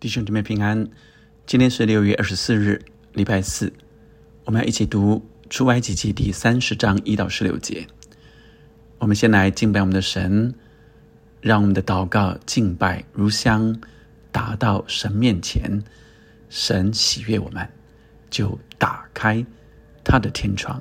弟兄姊妹平安，今天是六月二十四日，礼拜四，我们要一起读出埃及记第三十章一到十六节。我们先来敬拜我们的神，让我们的祷告敬拜如香达到神面前，神喜悦我们，就打开他的天窗。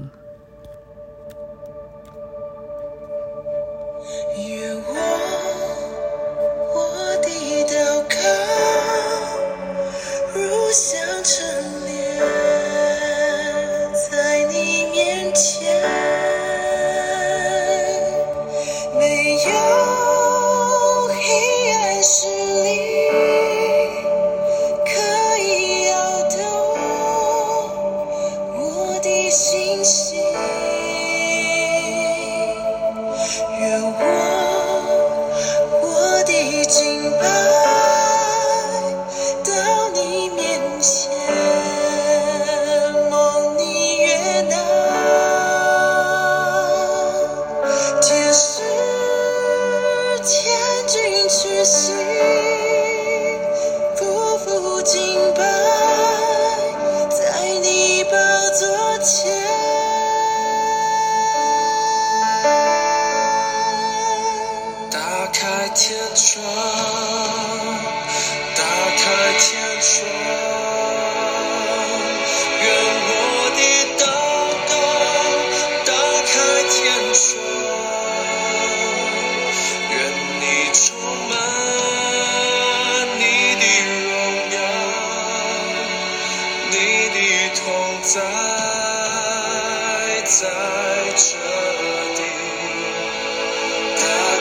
开天窗打开天窗。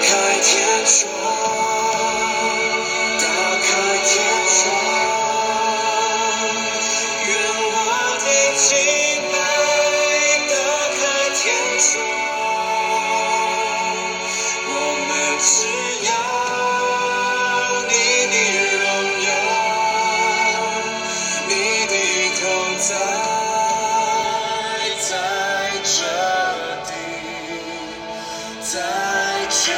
开天窗打开天窗愿我的亲爱打开天窗我们只要你的荣耀你的痛在在这里在弟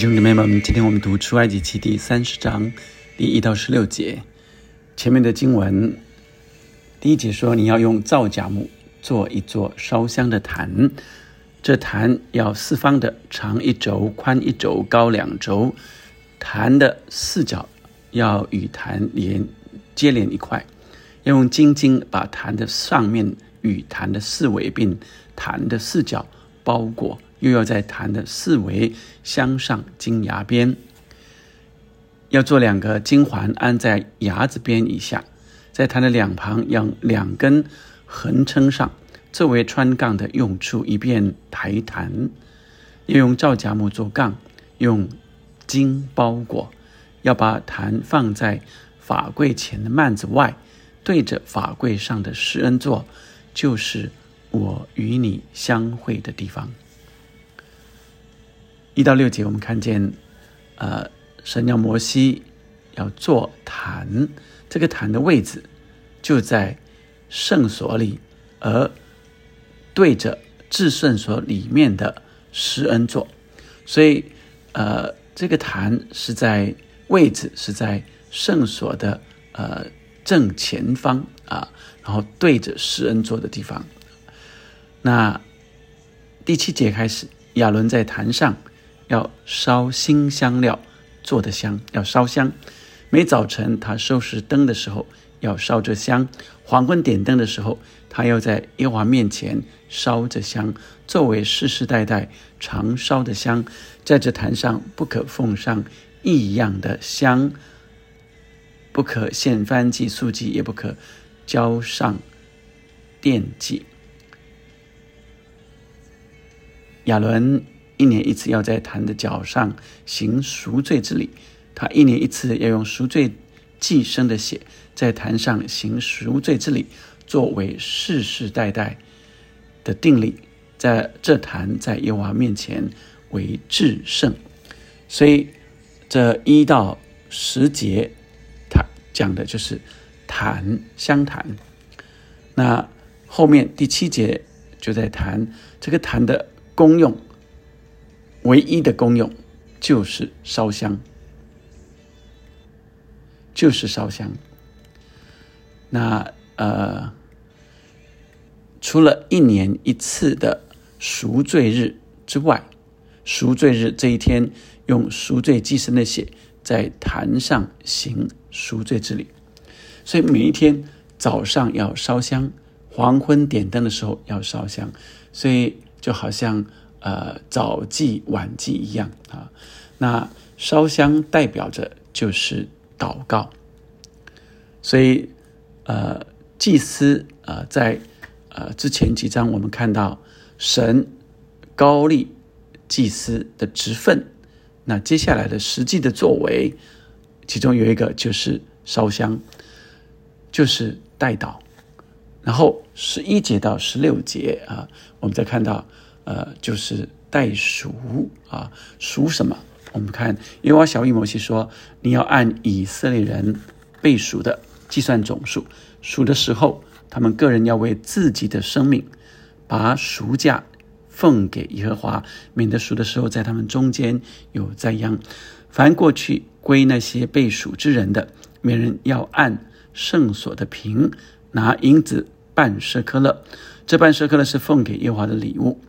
兄姊妹们，今天我们读出埃及记第三十章第一到十六节。前面的经文第一节说：“你要用皂荚木做一座烧香的坛，这坛要四方的，长一轴，宽一轴，高两轴。坛的四角要与坛连接连一块，要用金金把坛的上面与坛的四围并坛的四角包裹。”又要在坛的四围镶上金牙边，要做两个金环安在牙子边以下，在坛的两旁用两根横撑上，作为穿杠的用处，以便抬坛。要用皂荚木做杠，用金包裹。要把坛放在法柜前的幔子外，对着法柜上的施恩座，就是我与你相会的地方。一到六节，我们看见，呃，神要摩西要做坛，这个坛的位置就在圣所里，而对着至圣所里面的施恩座，所以，呃，这个坛是在位置是在圣所的呃正前方啊，然后对着施恩座的地方。那第七节开始，亚伦在坛上。要烧新香料做的香，要烧香。每早晨他收拾灯的时候，要烧着香；黄昏点灯的时候，他要在耶华面前烧着香，作为世世代代常烧的香。在这坛上不可奉上异样的香，不可现翻祭、素祭，也不可交上奠祭。亚伦。一年一次要在坛的脚上行赎罪之礼，他一年一次要用赎罪祭生的血在坛上行赎罪之礼，作为世世代代的定例，在这坛在耶和华面前为至圣。所以这一到十节，讲的就是坛香坛。那后面第七节就在谈这个坛的功用，唯一的功用就是烧香，就是烧香。那呃，除了一年一次的赎罪日之外，赎罪日这一天用赎罪祭牲的血在坛上行赎罪之礼，所以每一天早上要烧香，黄昏点灯的时候要烧香，所以就好像呃早祭晚祭一样啊。那烧香代表着就是祷告，所以呃。祭司啊，在呃之前几章，我们看到神高立祭司的职分。那接下来的实际的作为，其中有一个就是烧香，就是代祷。然后十一节到十六节啊，我们再看到呃，就是代赎啊，赎什么？我们看因为小玉摩西说：“你要按以色列人被赎的计算总数。”赎的时候，他们个人要为自己的生命把赎价奉给耶和华，免得赎的时候在他们中间有灾殃。凡过去归那些被赎之人的，每人要按圣所的平拿银子半舍克勒，这半舍克勒是奉给耶和华的礼物。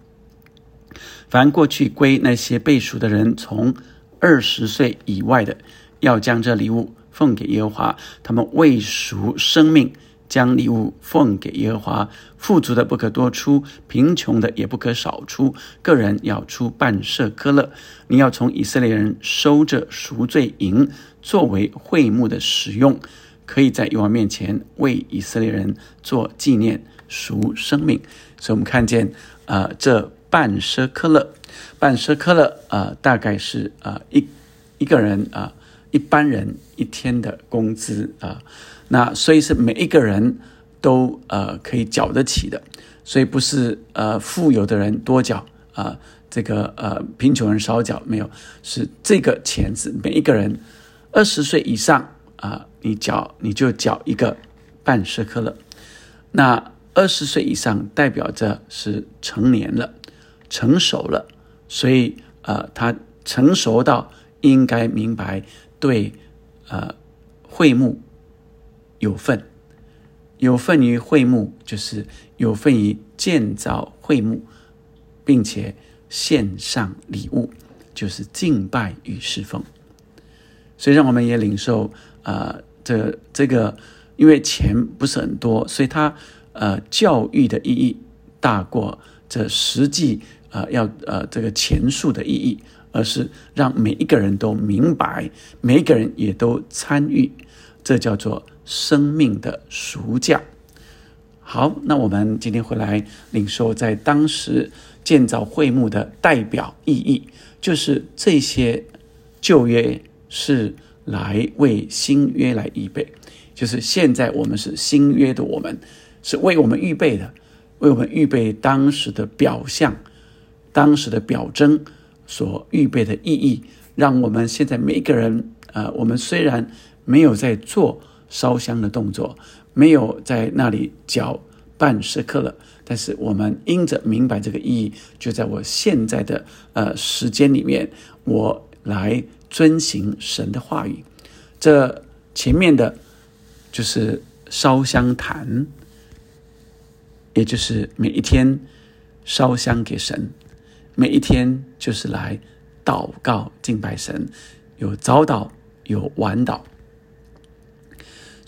凡过去归那些被赎的人，从二十岁以外的，要将这礼物。奉给耶和华，他们未赎生命，将礼物奉给耶和华。富足的不可多出，贫穷的也不可少出。个人要出半舍科勒。你要从以色列人收这赎罪银，作为会幕的使用，可以在耶和面前为以色列人做纪念赎生命。所以，我们看见，呃，这半舍科勒，半舍科勒，呃，大概是呃一一个人啊。一般人一天的工资啊，那所以是每一个人都呃可以缴得起的，所以不是呃富有的人多缴啊，这个呃贫穷人少缴没有，是这个钱是每一个人二十岁以上啊，你缴你就缴一个半舍克了。那二十岁以上代表着是成年了，成熟了，所以呃他成熟到应该明白。对，呃，会幕有份，有份于会幕，就是有份于建造会幕，并且献上礼物，就是敬拜与侍奉。所以，让我们也领受，呃，这这个，因为钱不是很多，所以它，呃，教育的意义大过这实际，呃，要呃这个钱数的意义。而是让每一个人都明白，每一个人也都参与，这叫做生命的赎价。好，那我们今天回来领受在当时建造会幕的代表意义，就是这些旧约是来为新约来预备，就是现在我们是新约的，我们是为我们预备的，为我们预备当时的表象，当时的表征。所预备的意义，让我们现在每一个人，呃，我们虽然没有在做烧香的动作，没有在那里搅半时刻了，但是我们因着明白这个意义，就在我现在的呃时间里面，我来遵行神的话语。这前面的，就是烧香坛，也就是每一天烧香给神。每一天就是来祷告敬拜神，有早祷有晚祷，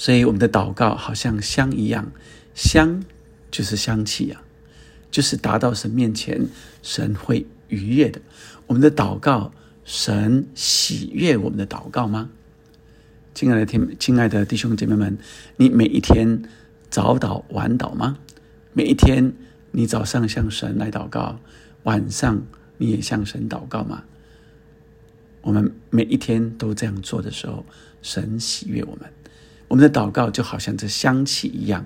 所以我们的祷告好像香一样，香就是香气呀，就是达到神面前，神会愉悦的。我们的祷告，神喜悦我们的祷告吗？亲爱的天，亲爱的弟兄姐妹们，你每一天早祷晚祷吗？每一天你早上向神来祷告。晚上你也向神祷告吗？我们每一天都这样做的时候，神喜悦我们。我们的祷告就好像这香气一样，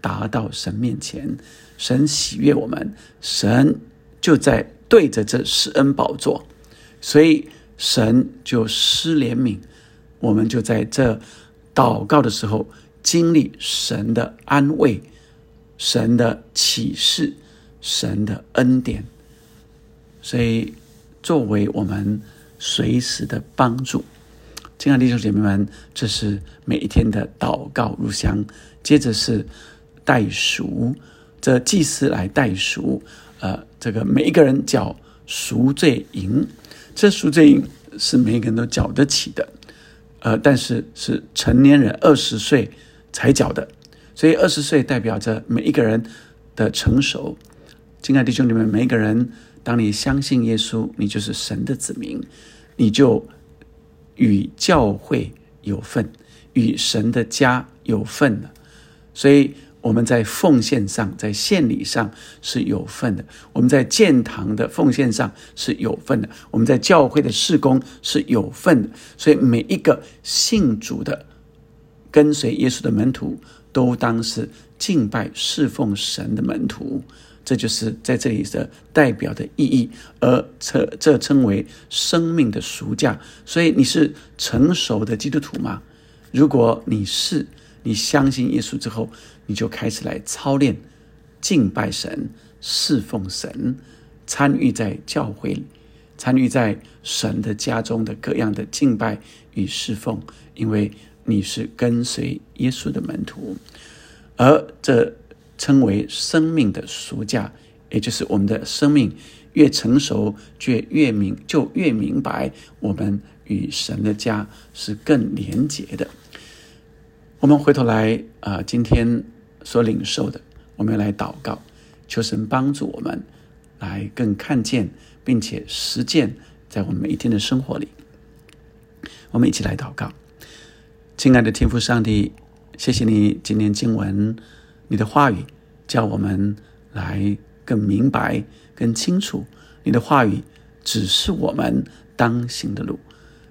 达到神面前，神喜悦我们，神就在对着这施恩宝座，所以神就施怜悯，我们就在这祷告的时候经历神的安慰，神的启示。神的恩典，所以作为我们随时的帮助。亲爱的弟兄姐妹们，这是每一天的祷告入香。接着是代赎，这祭司来代赎，呃，这个每一个人缴赎罪银，这赎罪银是每一个人都缴得起的，呃，但是是成年人二十岁才缴的，所以二十岁代表着每一个人的成熟。亲爱的弟兄姊妹，每一个人，当你相信耶稣，你就是神的子民，你就与教会有份，与神的家有份的。所以我们在奉献上，在献礼上是有份的；我们在建堂的奉献上是有份的；我们在教会的事工是有份的。所以每一个信主的、跟随耶稣的门徒，都当是敬拜侍奉神的门徒。这就是在这里的代表的意义，而这这称为生命的赎价。所以你是成熟的基督徒吗？如果你是，你相信耶稣之后，你就开始来操练敬拜神、侍奉神，参与在教会里，参与在神的家中的各样的敬拜与侍奉，因为你是跟随耶稣的门徒，而这称为生命的赎价，也就是我们的生命越成熟，就越明就越明白，我们与神的家是更连结的。我们回头来啊，今天所领受的，我们要来祷告，求神帮助我们来更看见，并且实践在我们每一天的生活里。我们一起来祷告，亲爱的天父上帝，谢谢你今天经文，你的话语叫我们来更明白、更清楚。你的话语指示我们当行的路，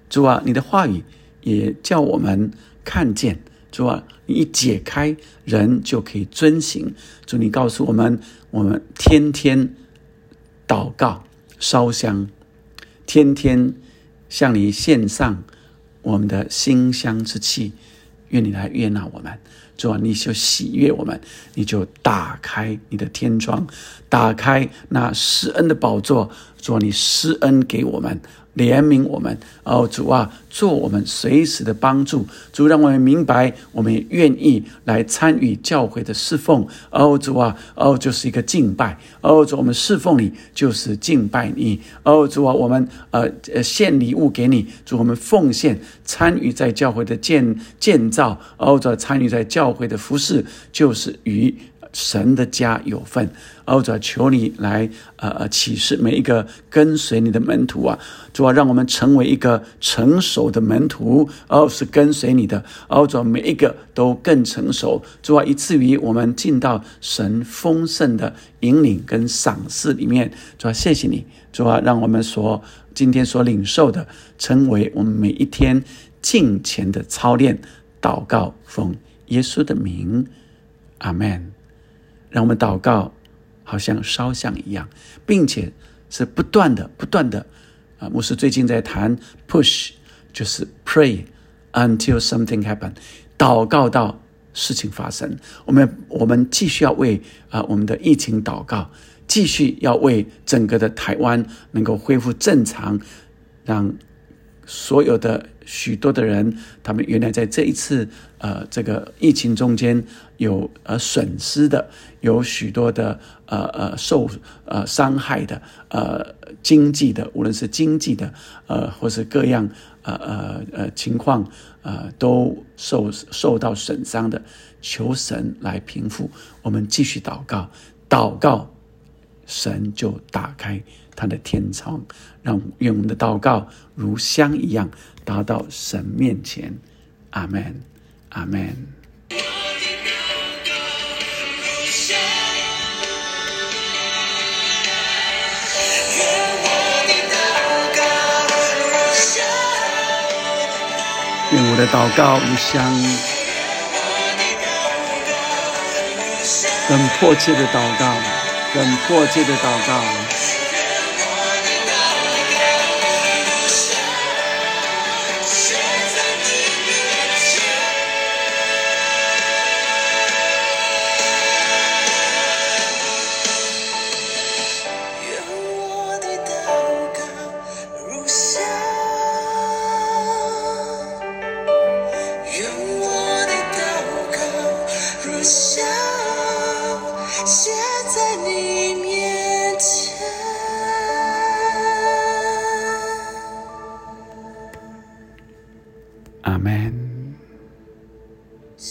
主啊，你的话语也叫我们看见。主啊，你一解开，人就可以遵行。主，你告诉我们，我们天天祷告、烧香，天天向你献上我们的馨香之气，愿你来悦纳我们。主啊，你就喜悦我们，你就打开你的天窗，打开那施恩的宝座。主，你施恩给我们。怜悯我们哦，主啊，做我们随时的帮助。主让我们明白，我们也愿意来参与教会的侍奉。哦，主啊，哦，就是一个敬拜。哦，主，我们侍奉你就是敬拜你。哦，主啊，我们呃呃献礼物给你。主，我们奉献参与在教会的建建造。哦，主，参与在教会的服饰，就是与。神的家有份，哦，主求你来，呃呃，启示每一个跟随你的门徒啊，主啊，让我们成为一个成熟的门徒，哦，是跟随你的，哦，主每一个都更成熟，主啊，以至于我们进到神丰盛的引领跟赏赐里面，主啊，谢谢你，主啊，让我们所今天所领受的，成为我们每一天敬虔的操练，祷告奉耶稣的名，阿门。让我们祷告，好像烧香一样，并且是不断的、不断的。啊，牧师最近在谈 push，就是 pray until something happen，祷告到事情发生。我们我们继续要为啊我们的疫情祷告，继续要为整个的台湾能够恢复正常，让所有的。许多的人，他们原来在这一次呃这个疫情中间有呃损失的，有许多的呃呃受呃伤害的呃经济的，无论是经济的呃或是各样呃呃呃情况呃都受受到损伤的，求神来平复。我们继续祷告，祷告，神就打开他的天窗，让愿我们的祷告如香一样。达到神面前，阿门，阿门。愿我的祷告如香，更迫切的祷告，更迫切的祷告。